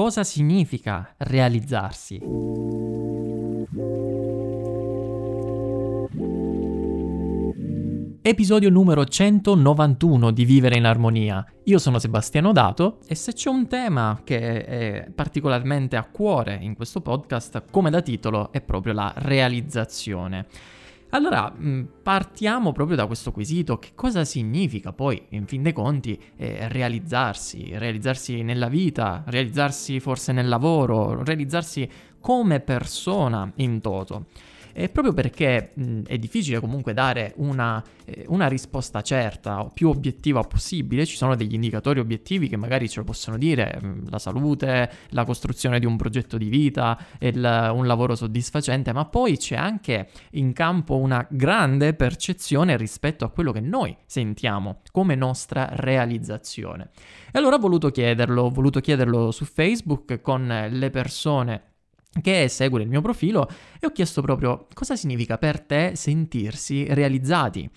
cosa significa realizzarsi. Episodio numero 191 di Vivere in Armonia. Io sono Sebastiano Dato e se c'è un tema che è particolarmente a cuore in questo podcast, come da titolo, è proprio la realizzazione. Allora, mm, partiamo proprio da questo quesito, che cosa significa poi, in fin dei conti, eh, realizzarsi, realizzarsi nella vita, realizzarsi forse nel lavoro, realizzarsi come persona in toto. E proprio perché mh, è difficile comunque dare una, eh, una, risposta certa o più obiettiva possibile, ci sono degli indicatori obiettivi che magari ce lo possono dire, mh, la salute, la costruzione di un progetto di vita, il, un lavoro soddisfacente, ma poi c'è anche in campo una grande percezione rispetto a quello che noi sentiamo come nostra realizzazione. E allora ho voluto chiederlo, ho voluto chiederlo su Facebook con le persone che segue il mio profilo e ho chiesto proprio cosa significa per te sentirsi realizzati.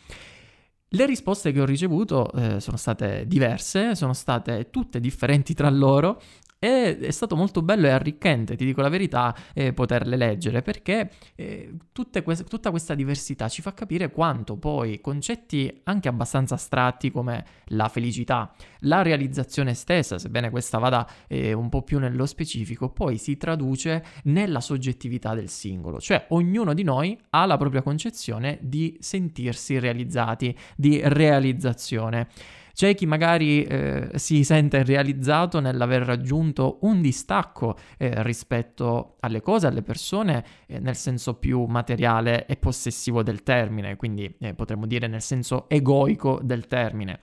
Le risposte che ho ricevuto eh, sono state diverse, sono state tutte differenti tra loro e è stato molto bello e arricchente, ti dico la verità, eh, poterle leggere perché eh, que- tutta questa diversità ci fa capire quanto poi concetti anche abbastanza astratti come la felicità, la realizzazione stessa, sebbene questa vada eh, un po' più nello specifico, poi si traduce nella soggettività del singolo, cioè ognuno di noi ha la propria concezione di sentirsi realizzati, di realizzazione. C'è chi magari eh, si sente realizzato nell'aver raggiunto un distacco eh, rispetto alle cose, alle persone, eh, nel senso più materiale e possessivo del termine, quindi eh, potremmo dire nel senso egoico del termine.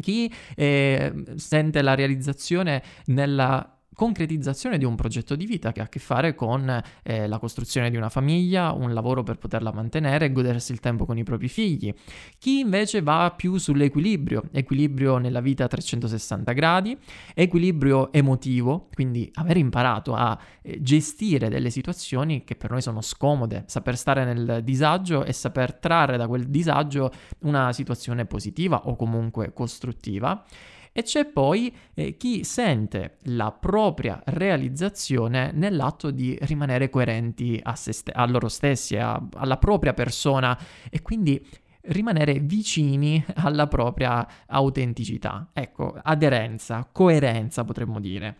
Chi eh, sente la realizzazione nella concretizzazione di un progetto di vita che ha a che fare con eh, la costruzione di una famiglia, un lavoro per poterla mantenere e godersi il tempo con i propri figli. Chi invece va più sull'equilibrio, equilibrio nella vita a 360 gradi, equilibrio emotivo, quindi aver imparato a eh, gestire delle situazioni che per noi sono scomode, saper stare nel disagio e saper trarre da quel disagio una situazione positiva o comunque costruttiva. E c'è poi eh, chi sente la propria realizzazione nell'atto di rimanere coerenti a, st- a loro stessi, a- alla propria persona e quindi rimanere vicini alla propria autenticità. Ecco, aderenza, coerenza potremmo dire.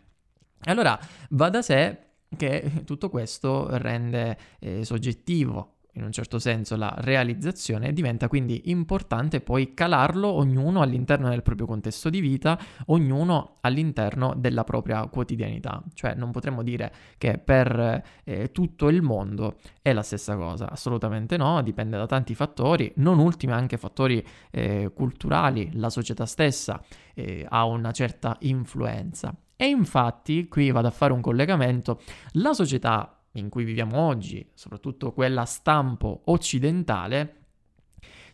Allora, va da sé che tutto questo rende eh, soggettivo in un certo senso la realizzazione, diventa quindi importante poi calarlo ognuno all'interno del proprio contesto di vita, ognuno all'interno della propria quotidianità. Cioè non potremmo dire che per eh, tutto il mondo è la stessa cosa, assolutamente no, dipende da tanti fattori, non ultimi anche fattori eh, culturali, la società stessa eh, ha una certa influenza. E infatti, qui vado a fare un collegamento, la società in cui viviamo oggi, soprattutto quella stampo occidentale,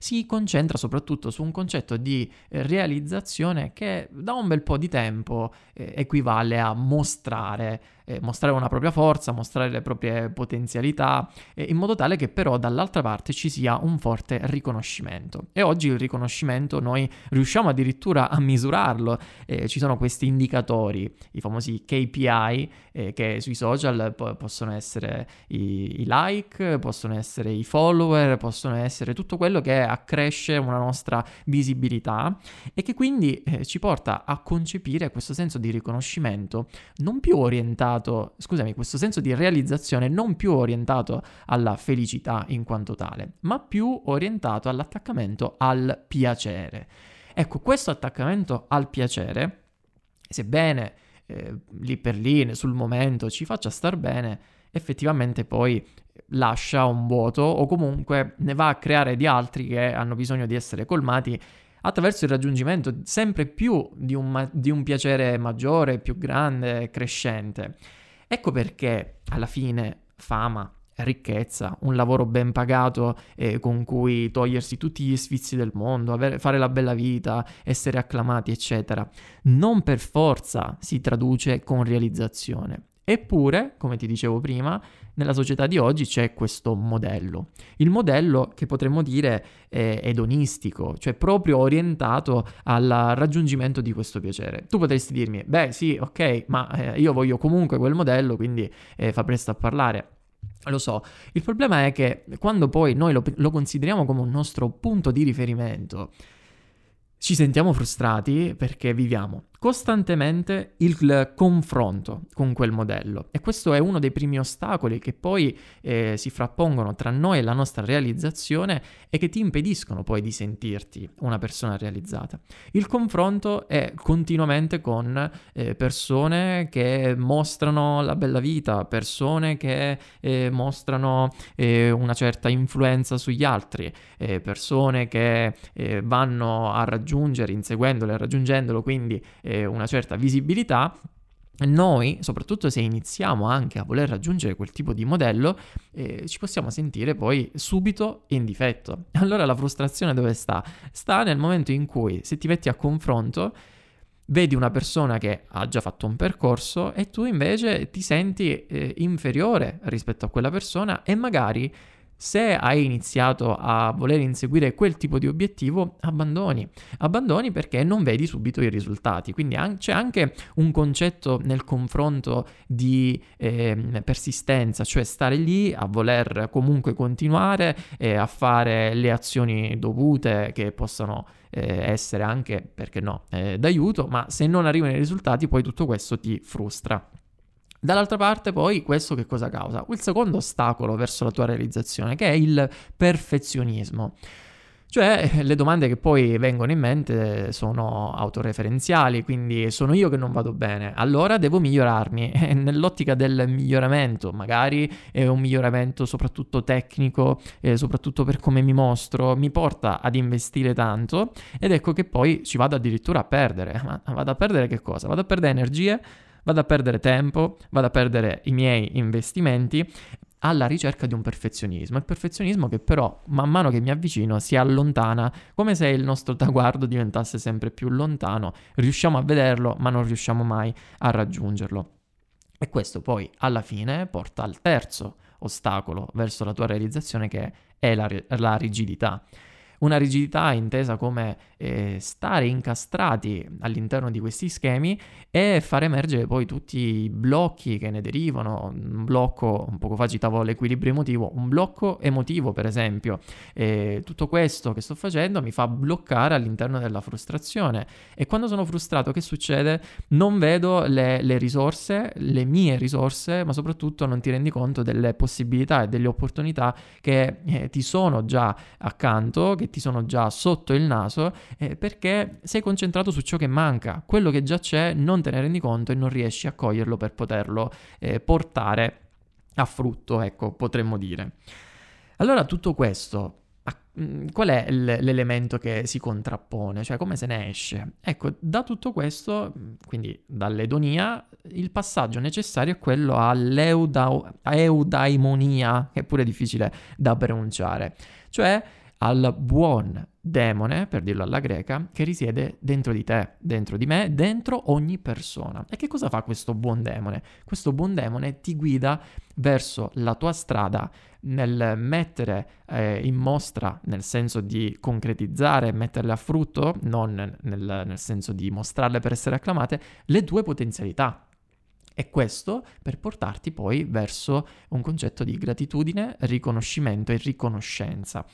si concentra soprattutto su un concetto di eh, realizzazione che da un bel po' di tempo eh, equivale a mostrare eh, mostrare una propria forza, mostrare le proprie potenzialità, eh, in modo tale che però dall'altra parte ci sia un forte riconoscimento. E oggi il riconoscimento noi riusciamo addirittura a misurarlo, eh, ci sono questi indicatori, i famosi KPI, eh, che sui social po- possono essere i-, i like, possono essere i follower, possono essere tutto quello che accresce una nostra visibilità e che quindi eh, ci porta a concepire questo senso di riconoscimento non più orientato scusami, questo senso di realizzazione non più orientato alla felicità in quanto tale, ma più orientato all'attaccamento al piacere. Ecco, questo attaccamento al piacere, sebbene eh, lì per lì, sul momento, ci faccia star bene, effettivamente poi lascia un vuoto o comunque ne va a creare di altri che hanno bisogno di essere colmati attraverso il raggiungimento sempre più di un, di un piacere maggiore, più grande, crescente. Ecco perché alla fine fama, ricchezza, un lavoro ben pagato eh, con cui togliersi tutti gli sfizi del mondo, avere, fare la bella vita, essere acclamati, eccetera, non per forza si traduce con realizzazione. Eppure, come ti dicevo prima, nella società di oggi c'è questo modello. Il modello che potremmo dire è edonistico, cioè proprio orientato al raggiungimento di questo piacere. Tu potresti dirmi, beh sì, ok, ma eh, io voglio comunque quel modello, quindi eh, fa presto a parlare. Lo so, il problema è che quando poi noi lo, lo consideriamo come un nostro punto di riferimento, ci sentiamo frustrati perché viviamo costantemente il confronto con quel modello e questo è uno dei primi ostacoli che poi eh, si frappongono tra noi e la nostra realizzazione e che ti impediscono poi di sentirti una persona realizzata. Il confronto è continuamente con eh, persone che mostrano la bella vita, persone che eh, mostrano eh, una certa influenza sugli altri, eh, persone che eh, vanno a raggiungere, inseguendolo e raggiungendolo, quindi eh, una certa visibilità, noi, soprattutto se iniziamo anche a voler raggiungere quel tipo di modello, eh, ci possiamo sentire poi subito in difetto. Allora la frustrazione dove sta? Sta nel momento in cui se ti metti a confronto vedi una persona che ha già fatto un percorso e tu invece ti senti eh, inferiore rispetto a quella persona e magari se hai iniziato a voler inseguire quel tipo di obiettivo, abbandoni. Abbandoni perché non vedi subito i risultati. Quindi an- c'è anche un concetto nel confronto di eh, persistenza, cioè stare lì a voler comunque continuare e a fare le azioni dovute che possano eh, essere anche, perché no, eh, d'aiuto, ma se non arrivano i risultati poi tutto questo ti frustra. Dall'altra parte poi questo che cosa causa? Il secondo ostacolo verso la tua realizzazione, che è il perfezionismo. Cioè le domande che poi vengono in mente sono autoreferenziali, quindi sono io che non vado bene, allora devo migliorarmi. E nell'ottica del miglioramento, magari è un miglioramento soprattutto tecnico, eh, soprattutto per come mi mostro, mi porta ad investire tanto ed ecco che poi ci vado addirittura a perdere. Ma vado a perdere che cosa? Vado a perdere energie vado a perdere tempo, vado a perdere i miei investimenti alla ricerca di un perfezionismo. Il perfezionismo che però man mano che mi avvicino si allontana, come se il nostro traguardo diventasse sempre più lontano. Riusciamo a vederlo, ma non riusciamo mai a raggiungerlo. E questo poi alla fine porta al terzo ostacolo verso la tua realizzazione che è la, la rigidità. Una rigidità intesa come eh, stare incastrati all'interno di questi schemi e far emergere poi tutti i blocchi che ne derivano. Un blocco, un poco fa citavo l'equilibrio emotivo, un blocco emotivo per esempio. E tutto questo che sto facendo mi fa bloccare all'interno della frustrazione e quando sono frustrato che succede? Non vedo le, le risorse, le mie risorse, ma soprattutto non ti rendi conto delle possibilità e delle opportunità che eh, ti sono già accanto, che ti sono già sotto il naso eh, perché sei concentrato su ciò che manca, quello che già c'è non te ne rendi conto e non riesci a coglierlo per poterlo eh, portare a frutto, ecco, potremmo dire. Allora tutto questo mm, qual è l'elemento che si contrappone, cioè come se ne esce? Ecco, da tutto questo, quindi dall'edonia, il passaggio necessario è quello all'eudaimonia, che è pure difficile da pronunciare, cioè al buon demone, per dirlo alla greca, che risiede dentro di te, dentro di me, dentro ogni persona. E che cosa fa questo buon demone? Questo buon demone ti guida verso la tua strada nel mettere eh, in mostra, nel senso di concretizzare, metterle a frutto, non nel, nel senso di mostrarle per essere acclamate, le tue potenzialità. E questo per portarti poi verso un concetto di gratitudine, riconoscimento e riconoscenza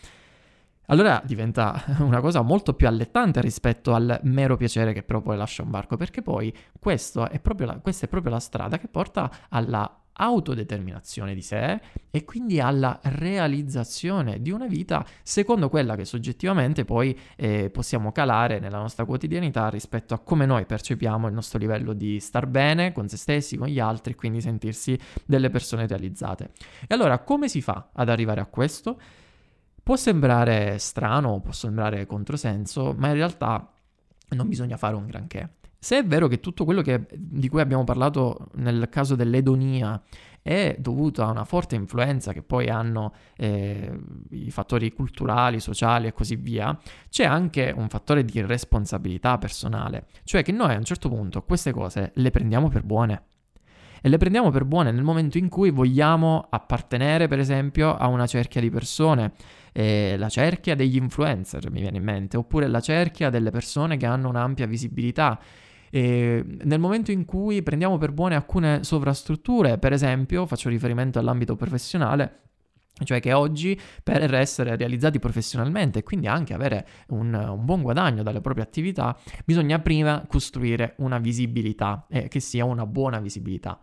allora diventa una cosa molto più allettante rispetto al mero piacere che però poi lascia un barco, perché poi è la, questa è proprio la strada che porta alla autodeterminazione di sé e quindi alla realizzazione di una vita secondo quella che soggettivamente poi eh, possiamo calare nella nostra quotidianità rispetto a come noi percepiamo il nostro livello di star bene con se stessi, con gli altri, quindi sentirsi delle persone realizzate. E allora come si fa ad arrivare a questo? Può sembrare strano, può sembrare controsenso, ma in realtà non bisogna fare un granché. Se è vero che tutto quello che, di cui abbiamo parlato nel caso dell'edonia è dovuto a una forte influenza che poi hanno eh, i fattori culturali, sociali e così via, c'è anche un fattore di responsabilità personale, cioè che noi a un certo punto queste cose le prendiamo per buone e le prendiamo per buone nel momento in cui vogliamo appartenere, per esempio, a una cerchia di persone. Eh, la cerchia degli influencer mi viene in mente, oppure la cerchia delle persone che hanno un'ampia visibilità. E nel momento in cui prendiamo per buone alcune sovrastrutture, per esempio, faccio riferimento all'ambito professionale, cioè che oggi per essere realizzati professionalmente e quindi anche avere un, un, buon guadagno dalle proprie attività, bisogna prima costruire una visibilità eh, che sia una buona visibilità.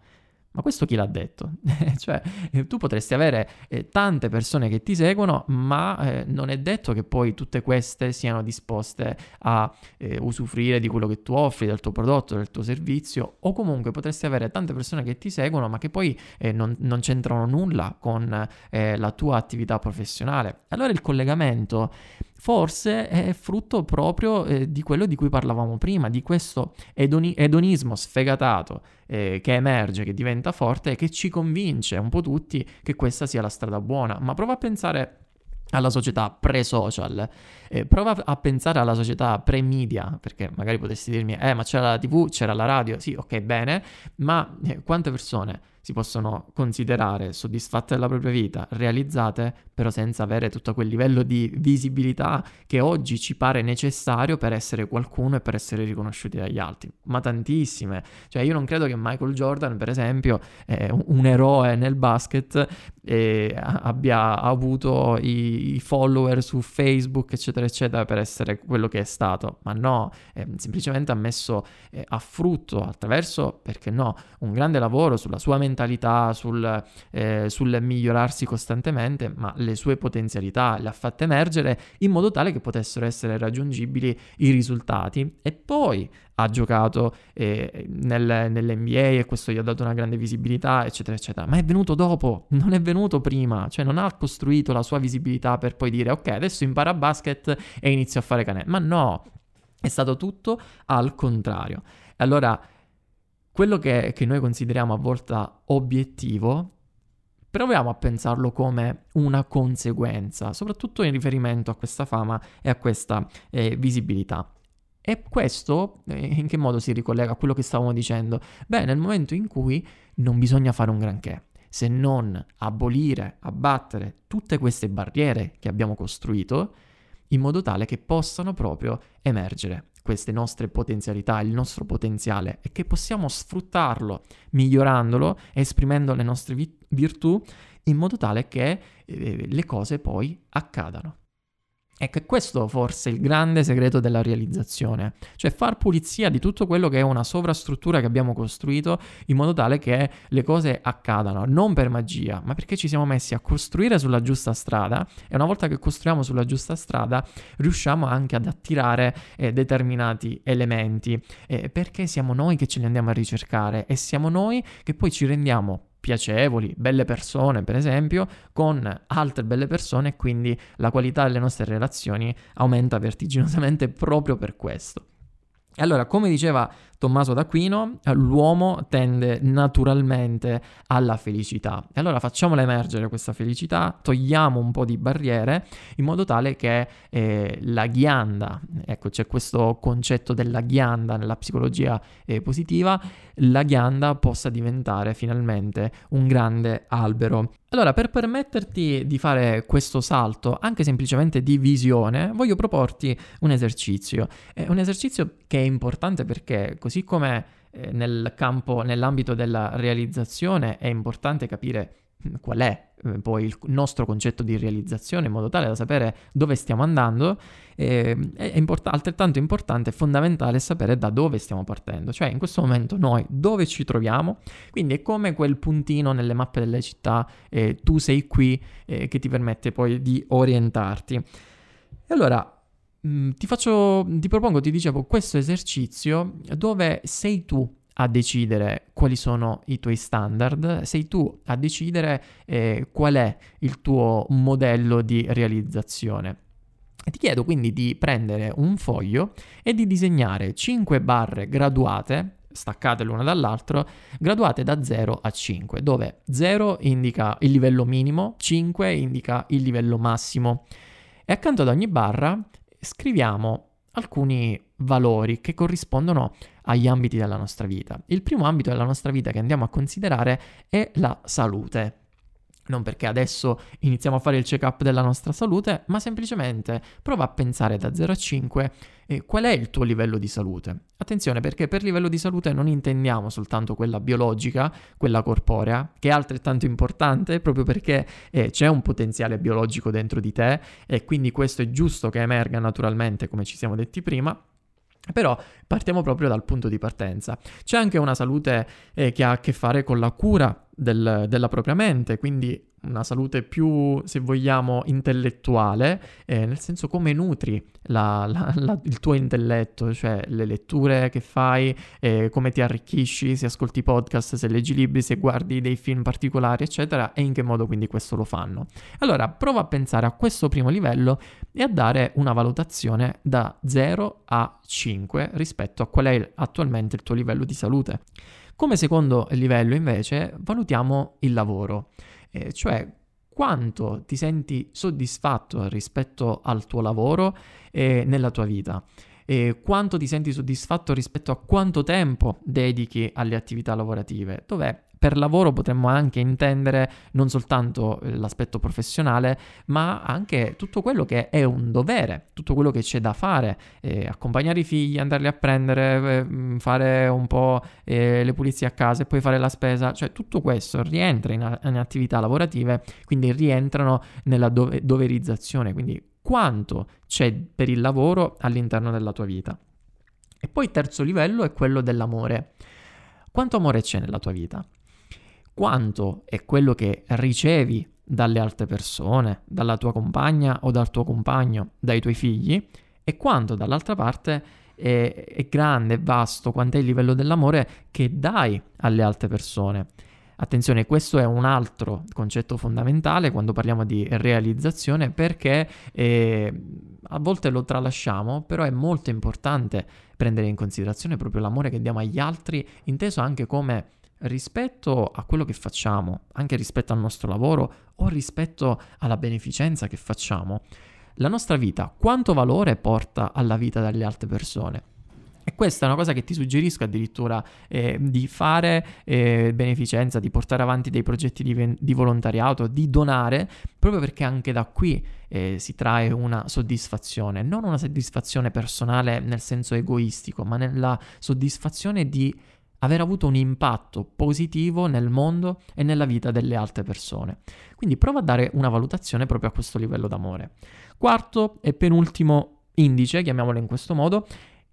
Ma questo chi l'ha detto? cioè, eh, tu potresti avere eh, tante persone che ti seguono, ma eh, non è detto che poi tutte queste siano disposte a eh, usufruire di quello che tu offri, del tuo prodotto, del tuo servizio, o comunque potresti avere tante persone che ti seguono, ma che poi eh, non, non, c'entrano nulla con la tua attività professionale. Allora il collegamento forse è frutto proprio eh, di quello di cui parlavamo prima, di questo edoni- edonismo sfegatato eh, che emerge, che diventa forte e che ci convince un po' tutti che questa sia la strada buona. Ma prova a pensare alla società pre-social, eh, prova a pensare alla società pre-media, perché magari potresti dirmi, eh ma c'era la tv, c'era la radio, sì ok bene, ma eh, quante persone si possono considerare soddisfatte della propria vita, realizzate, però senza avere tutto quel livello di visibilità che oggi ci pare necessario per essere qualcuno e per essere riconosciuti dagli altri. Ma tantissime. Cioè io non credo che Michael Jordan, per esempio, eh, un eroe nel basket, eh, abbia avuto i, i, follower su Facebook, eccetera, eccetera, per essere quello che è stato. Ma no, eh, semplicemente ha messo eh, a frutto attraverso, perché no, un grande lavoro sulla sua mentalità mentalità, sul, eh, sul migliorarsi costantemente, ma le sue potenzialità le ha fatte emergere in modo tale che potessero essere raggiungibili i risultati e poi ha giocato eh, nel, nell'NBA e questo gli ha dato una grande visibilità, eccetera, eccetera. Ma è venuto dopo, non è venuto prima, cioè non ha costruito la sua visibilità per poi dire ok, adesso impara basket e inizio a fare canestro. Ma no, è stato tutto al contrario. Allora, quello che, che noi consideriamo a volte obiettivo, proviamo a pensarlo come una conseguenza, soprattutto in riferimento a questa fama e a questa eh, visibilità. E questo eh, in che modo si ricollega a quello che stavamo dicendo? Beh, nel momento in cui non bisogna fare un granché, se non abolire, abbattere tutte queste barriere che abbiamo costruito, in modo tale che possano proprio emergere queste nostre potenzialità, il nostro potenziale e che possiamo sfruttarlo migliorandolo, esprimendo le nostre vi- virtù in modo tale che eh, le cose poi accadano. È questo forse il grande segreto della realizzazione, cioè far pulizia di tutto quello che è una sovrastruttura che abbiamo costruito in modo tale che le cose accadano, non per magia, ma perché ci siamo messi a costruire sulla giusta strada e una volta che costruiamo sulla giusta strada riusciamo anche ad attirare eh, determinati elementi, eh, perché siamo noi che ce li andiamo a ricercare? E siamo noi che poi ci rendiamo piacevoli, belle persone per esempio, con altre belle persone e quindi la qualità delle nostre relazioni aumenta vertiginosamente proprio per questo. Allora, come diceva Tommaso d'Aquino, l'uomo tende naturalmente alla felicità. E allora facciamola emergere questa felicità, togliamo un po' di barriere in modo tale che eh, la ghianda, ecco c'è questo concetto della ghianda nella psicologia eh, positiva, la ghianda possa diventare finalmente un grande albero. Allora, per permetterti di fare questo salto, anche semplicemente di visione, voglio proporti un esercizio. È un esercizio che è importante perché così come eh, nel campo, nell'ambito della realizzazione è importante capire mm, qual è eh, poi il nostro concetto di realizzazione in modo tale da sapere dove stiamo andando, eh, è import- altrettanto importante e fondamentale sapere da dove stiamo partendo, cioè in questo momento noi dove ci troviamo, quindi è come quel puntino nelle mappe delle città, eh, tu sei qui eh, che ti permette poi di orientarti. E allora ti faccio, ti propongo, ti dicevo, questo esercizio dove sei tu a decidere quali sono i tuoi standard, sei tu a decidere eh, qual è il tuo modello di realizzazione. Ti chiedo quindi di prendere un foglio e di disegnare 5 barre graduate, staccate l'una dall'altro, graduate da 0 a 5, dove 0 indica il livello minimo, 5 indica il livello massimo. E accanto ad ogni barra scriviamo alcuni valori che corrispondono agli ambiti della nostra vita. Il primo ambito della nostra vita che andiamo a considerare è la salute non perché adesso iniziamo a fare il check-up della nostra salute, ma semplicemente prova a pensare da 0 a 5 eh, qual è il tuo livello di salute. Attenzione perché per livello di salute non intendiamo soltanto quella biologica, quella corporea, che è altrettanto importante proprio perché eh, c'è un potenziale biologico dentro di te e quindi questo è giusto che emerga naturalmente come ci siamo detti prima, però partiamo proprio dal punto di partenza. C'è anche una salute eh, che ha a che fare con la cura del, della propria mente, quindi una salute più, se vogliamo, intellettuale, eh, nel senso come nutri la, la, la, il tuo intelletto, cioè le letture che fai, eh, come ti arricchisci, se ascolti podcast, se leggi libri, se guardi dei film particolari, eccetera, e in che modo quindi questo lo fanno. Allora, prova a pensare a questo primo livello e a dare una valutazione da 0 a 5 rispetto a qual è attualmente il tuo livello di salute. Come secondo livello invece valutiamo il lavoro, eh, cioè quanto ti senti soddisfatto rispetto al tuo lavoro e nella tua vita. E quanto ti senti soddisfatto rispetto a quanto tempo dedichi alle attività lavorative, dov'è per lavoro potremmo anche intendere non soltanto eh, l'aspetto professionale, ma anche tutto quello che è un dovere, tutto quello che c'è da fare, eh, accompagnare i figli, andarli a prendere, eh, fare un po' eh, le pulizie a casa e poi fare la spesa, cioè tutto questo rientra in, in attività lavorative, quindi rientrano nella dove- doverizzazione, quindi quanto c'è per il lavoro all'interno della tua vita. E poi il terzo livello è quello dell'amore. Quanto amore c'è nella tua vita? Quanto è quello che ricevi dalle altre persone, dalla tua compagna o dal tuo compagno, dai tuoi figli, e quanto dall'altra parte è, è grande, è vasto, quanto è il livello dell'amore che dai alle altre persone. Attenzione, questo è un altro concetto fondamentale quando parliamo di realizzazione perché eh, a volte lo tralasciamo, però è molto importante prendere in considerazione proprio l'amore che diamo agli altri, inteso anche come rispetto a quello che facciamo, anche rispetto al nostro lavoro o rispetto alla beneficenza che facciamo, la nostra vita quanto valore porta alla vita delle altre persone? E questa è una cosa che ti suggerisco addirittura eh, di fare eh, beneficenza, di portare avanti dei progetti di, di, volontariato, di donare, proprio perché anche da qui eh, si trae una soddisfazione, non una soddisfazione personale nel senso egoistico, ma nella soddisfazione di aver avuto un impatto positivo nel mondo e nella vita delle altre persone. Quindi prova a dare una valutazione proprio a questo livello d'amore. Quarto e penultimo indice, chiamiamolo in questo modo,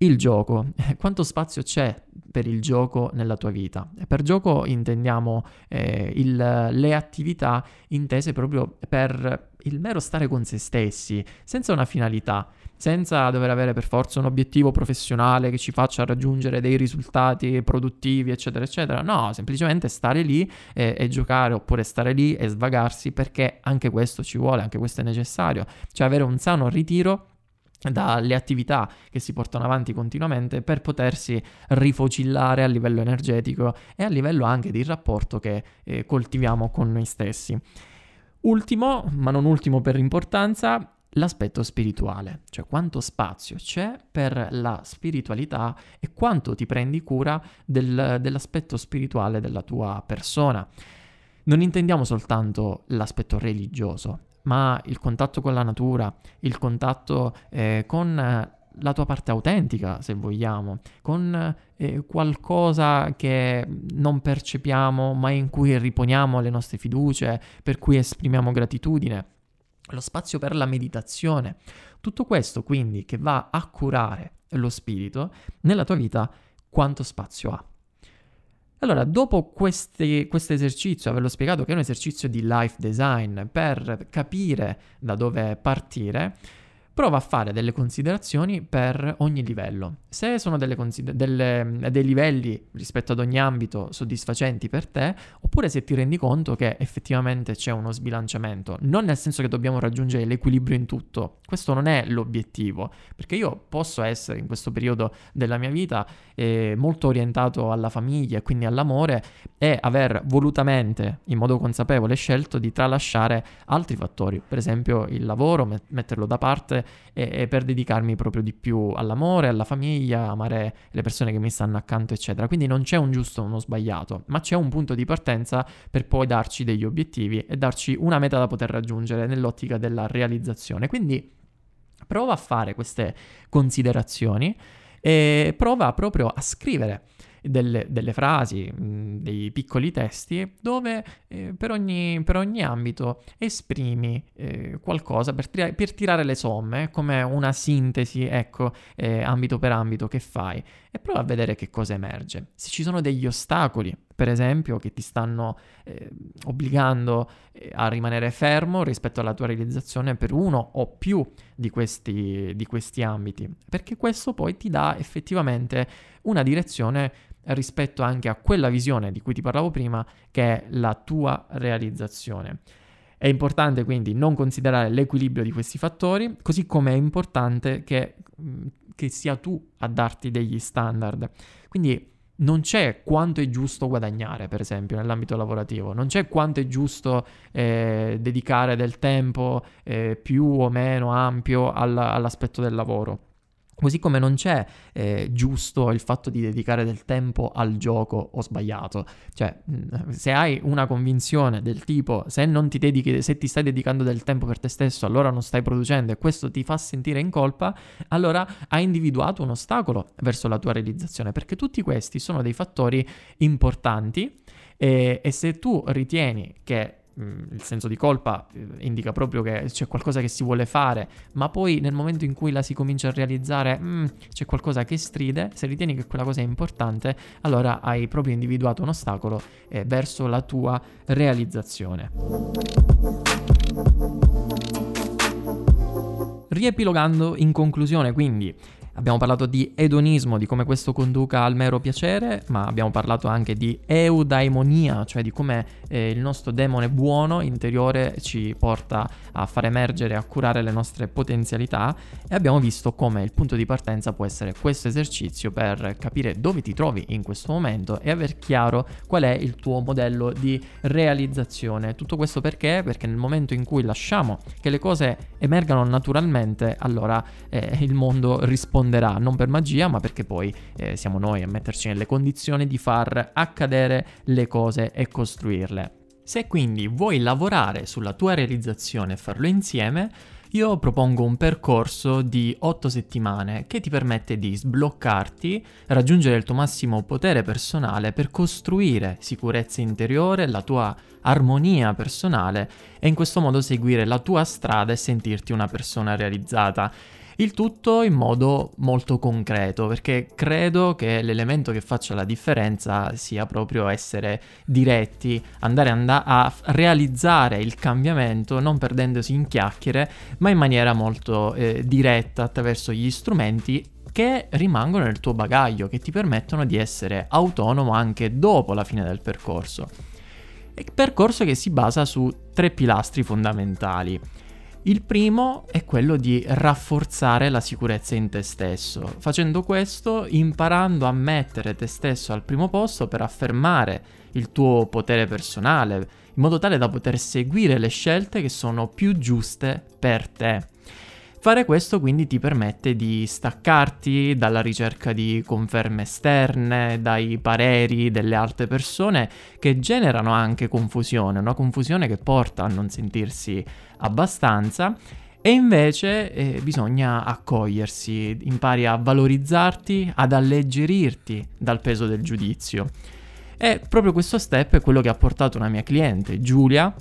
il gioco. Quanto spazio c'è per il gioco nella tua vita? E per gioco intendiamo eh, il, le attività intese proprio per il mero stare con se stessi, senza una finalità senza dover avere per forza un obiettivo professionale che ci faccia raggiungere dei risultati produttivi, eccetera, eccetera. No, semplicemente stare lì e, e giocare oppure stare lì e svagarsi perché anche questo ci vuole, anche questo è necessario. Cioè avere un sano ritiro dalle attività che si portano avanti continuamente per potersi rifocillare a livello energetico e a livello anche di rapporto che eh, coltiviamo con noi stessi. Ultimo, ma non ultimo per importanza, l'aspetto spirituale, cioè quanto spazio c'è per la spiritualità e quanto ti prendi cura del, dell'aspetto spirituale della tua persona. Non intendiamo soltanto l'aspetto religioso, ma il contatto con la natura, il contatto eh, con la tua parte autentica, se vogliamo, con eh, qualcosa che non percepiamo, ma in cui riponiamo le nostre fiducie, per cui esprimiamo gratitudine lo spazio per la meditazione. Tutto questo quindi che va a curare lo spirito nella tua vita, quanto spazio ha? Allora, dopo questo esercizio, averlo spiegato che è un esercizio di life design per capire da dove partire, prova a fare delle considerazioni per ogni livello. Se sono delle consider- delle, dei livelli rispetto ad ogni ambito soddisfacenti per te, oppure se ti rendi conto che effettivamente c'è uno sbilanciamento, non nel senso che dobbiamo raggiungere l'equilibrio in tutto, questo non è l'obiettivo, perché io posso essere in questo periodo della mia vita eh, molto orientato alla famiglia e quindi all'amore e aver volutamente, in modo consapevole, scelto di tralasciare altri fattori, per esempio il lavoro, met- metterlo da parte e, e per dedicarmi proprio di più all'amore, alla famiglia, amare le persone che mi stanno accanto, eccetera. Quindi non c'è un giusto o uno sbagliato, ma c'è un punto di partenza per poi darci degli obiettivi e darci una meta da poter raggiungere nell'ottica della realizzazione. Quindi prova a fare queste considerazioni e prova proprio a scrivere delle, delle frasi, mh, dei piccoli testi dove eh, per, ogni, per, ogni, ambito esprimi eh, qualcosa per, tira- per, tirare le somme, come una sintesi, ecco, eh, ambito per ambito che fai e prova a vedere che cosa emerge. Se ci sono degli ostacoli, per esempio, che ti stanno eh, obbligando eh, a rimanere fermo rispetto alla tua realizzazione per uno o più di questi, di questi ambiti, perché questo poi ti dà effettivamente una direzione rispetto anche a quella visione di cui ti parlavo prima, che è la tua realizzazione. È importante quindi non considerare l'equilibrio di questi fattori, così come è importante che, che sia tu a darti degli standard. Quindi non c'è quanto è giusto guadagnare, per esempio, nell'ambito lavorativo, non c'è quanto è giusto eh, dedicare del tempo eh, più o meno ampio all- all'aspetto del lavoro. Così come non c'è eh, giusto il fatto di dedicare del tempo al gioco o sbagliato. Cioè, se hai una convinzione del tipo se non ti dedichi, se ti stai dedicando del tempo per te stesso, allora non stai producendo e questo ti fa sentire in colpa, allora hai individuato un ostacolo verso la tua realizzazione, perché tutti questi sono dei fattori importanti e, e se tu ritieni che il senso di colpa eh, indica proprio che c'è qualcosa che si vuole fare, ma poi nel momento in cui la si comincia a realizzare mm, c'è qualcosa che stride, se ritieni che quella cosa è importante, allora hai proprio individuato un ostacolo eh, verso la tua realizzazione. Riepilogando in conclusione, quindi Abbiamo parlato di edonismo, di come questo conduca al mero piacere, ma abbiamo parlato anche di eudaimonia, cioè di come eh, il nostro demone buono interiore ci porta a far emergere, a curare le nostre potenzialità e abbiamo visto come il punto di partenza può essere questo esercizio per capire dove ti trovi in questo momento e aver chiaro qual è il tuo modello di realizzazione. Tutto questo perché? Perché nel momento in cui lasciamo che le cose emergano naturalmente, allora eh, il mondo risponde risponderà non per magia, ma perché poi eh, siamo noi a metterci nelle condizioni di far accadere le cose e costruirle. Se quindi vuoi lavorare sulla tua realizzazione e farlo insieme, io propongo un percorso di 8 settimane che ti permette di sbloccarti, raggiungere il tuo massimo potere personale per costruire sicurezza interiore, la tua armonia personale e in questo modo seguire la tua strada e sentirti una persona realizzata. Il tutto in modo molto concreto, perché credo che l'elemento che faccia la differenza sia proprio essere diretti, andare and- a realizzare il cambiamento non perdendosi in chiacchiere, ma in maniera molto eh, diretta attraverso gli strumenti che rimangono nel tuo bagaglio, che ti permettono di essere autonomo anche dopo la fine del percorso. E percorso che si basa su tre pilastri fondamentali. Il primo è quello di rafforzare la sicurezza in te stesso, facendo questo imparando a mettere te stesso al primo posto per affermare il tuo potere personale, in modo tale da poter seguire le scelte che sono più giuste per te. Fare questo quindi ti permette di staccarti dalla ricerca di conferme esterne, dai pareri delle altre persone che generano anche confusione, una confusione che porta a non sentirsi abbastanza e invece eh, bisogna accogliersi, impari a valorizzarti, ad alleggerirti dal peso del giudizio. E proprio questo step è quello che ha portato una mia cliente, Giulia,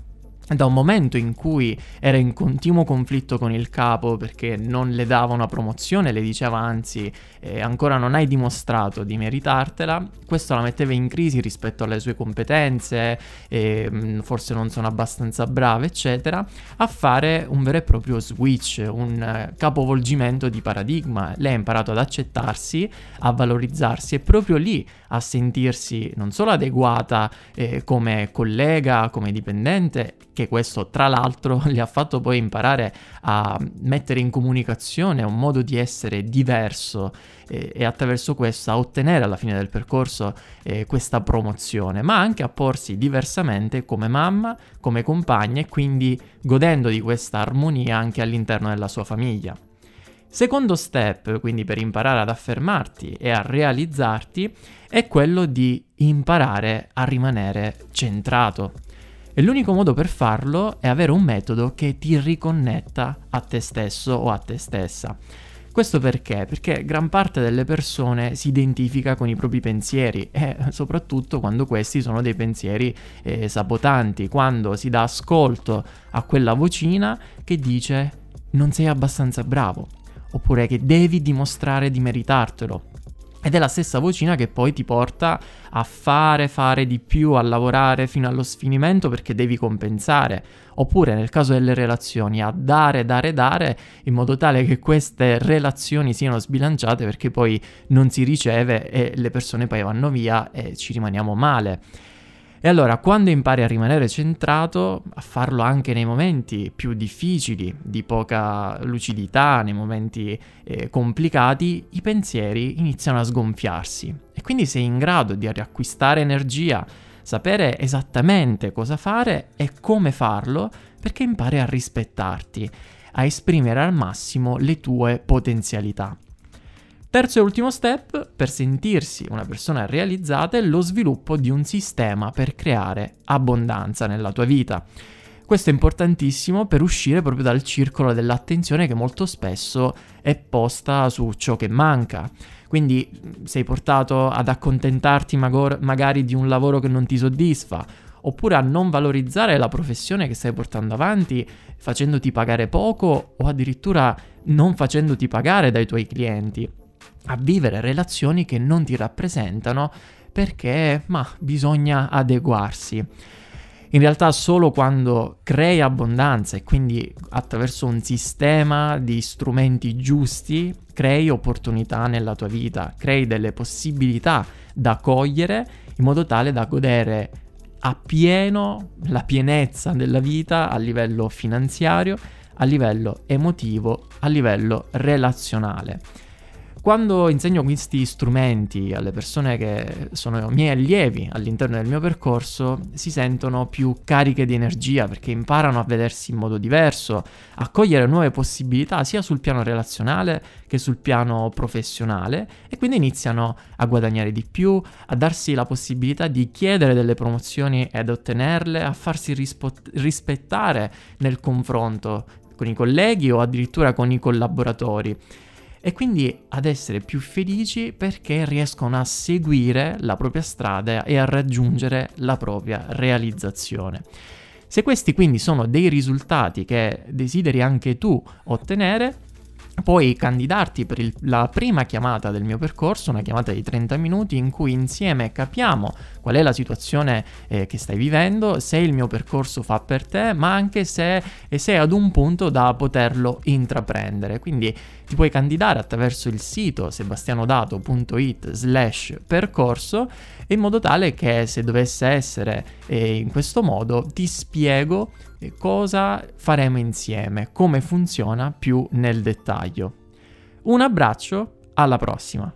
da un momento in cui era in continuo conflitto con il capo perché non le dava una promozione, le diceva anzi eh, ancora non hai dimostrato di meritartela, questo la metteva in crisi rispetto alle sue competenze, eh, forse non sono abbastanza brave, eccetera, a fare un vero e proprio switch, un eh, capovolgimento di paradigma. Lei ha imparato ad accettarsi, a valorizzarsi e proprio lì a sentirsi non solo adeguata eh, come collega, come dipendente, che questo tra l'altro le ha fatto poi imparare a mettere in comunicazione un modo di essere diverso eh, e attraverso questo a ottenere alla fine del percorso eh, questa promozione, ma anche a porsi diversamente come mamma, come compagna e quindi godendo di questa armonia anche all'interno della sua famiglia. Secondo step, quindi per imparare ad affermarti e a realizzarti, è quello di imparare a rimanere centrato. E l'unico modo per farlo è avere un metodo che ti riconnetta a te stesso o a te stessa. Questo perché? Perché gran parte delle persone si identifica con i propri pensieri e soprattutto quando questi sono dei pensieri eh, sabotanti, quando si dà ascolto a quella vocina che dice non sei abbastanza bravo, oppure che devi dimostrare di meritartelo. Ed è la stessa vocina che poi ti porta a fare, fare di più, a lavorare fino allo sfinimento perché devi compensare. Oppure nel caso delle relazioni, a dare, dare, dare, in modo tale che queste relazioni siano sbilanciate perché poi non si riceve e le persone poi vanno via e ci rimaniamo male. E allora, quando impari a rimanere centrato, a farlo anche nei momenti più difficili, di poca lucidità, nei momenti eh, complicati, i pensieri iniziano a sgonfiarsi. E quindi sei in grado di riacquistare energia, sapere esattamente cosa fare e come farlo, perché impari a rispettarti, a esprimere al massimo le tue potenzialità. Terzo e ultimo step per sentirsi una persona realizzata è lo sviluppo di un sistema per creare abbondanza nella tua vita. Questo è importantissimo per uscire proprio dal circolo dell'attenzione che molto spesso è posta su ciò che manca. Quindi sei portato ad accontentarti magor- magari di un lavoro che non ti soddisfa, oppure a non valorizzare la professione che stai portando avanti facendoti pagare poco o addirittura non facendoti pagare dai tuoi clienti a vivere relazioni che non ti rappresentano perché, ma, bisogna adeguarsi. In realtà solo quando crei abbondanza e quindi attraverso un sistema di strumenti giusti crei opportunità nella tua vita, crei delle possibilità da cogliere in modo tale da godere appieno la pienezza della vita a livello finanziario, a livello emotivo, a livello relazionale. Quando insegno questi strumenti alle persone che sono miei allievi all'interno del mio percorso, si sentono più cariche di energia perché imparano a vedersi in modo diverso, a cogliere nuove possibilità sia sul piano relazionale che sul piano professionale e quindi iniziano a guadagnare di più, a darsi la possibilità di chiedere delle promozioni ed ottenerle, a farsi rispo- rispettare nel confronto con i colleghi o addirittura con i collaboratori e quindi ad essere più felici perché riescono a seguire la propria strada e a raggiungere la propria realizzazione. Se questi quindi sono dei risultati che desideri anche tu ottenere, puoi candidarti per il, la prima chiamata del mio percorso, una chiamata di 30 minuti in cui insieme capiamo qual è la situazione eh, che stai vivendo, se il mio percorso fa per te, ma anche se sei ad un punto da poterlo intraprendere. Quindi ti puoi candidare attraverso il sito sebastianodato.it slash percorso in modo tale che se dovesse essere eh, in questo modo ti spiego cosa faremo insieme, come funziona più nel dettaglio. Un abbraccio, alla prossima!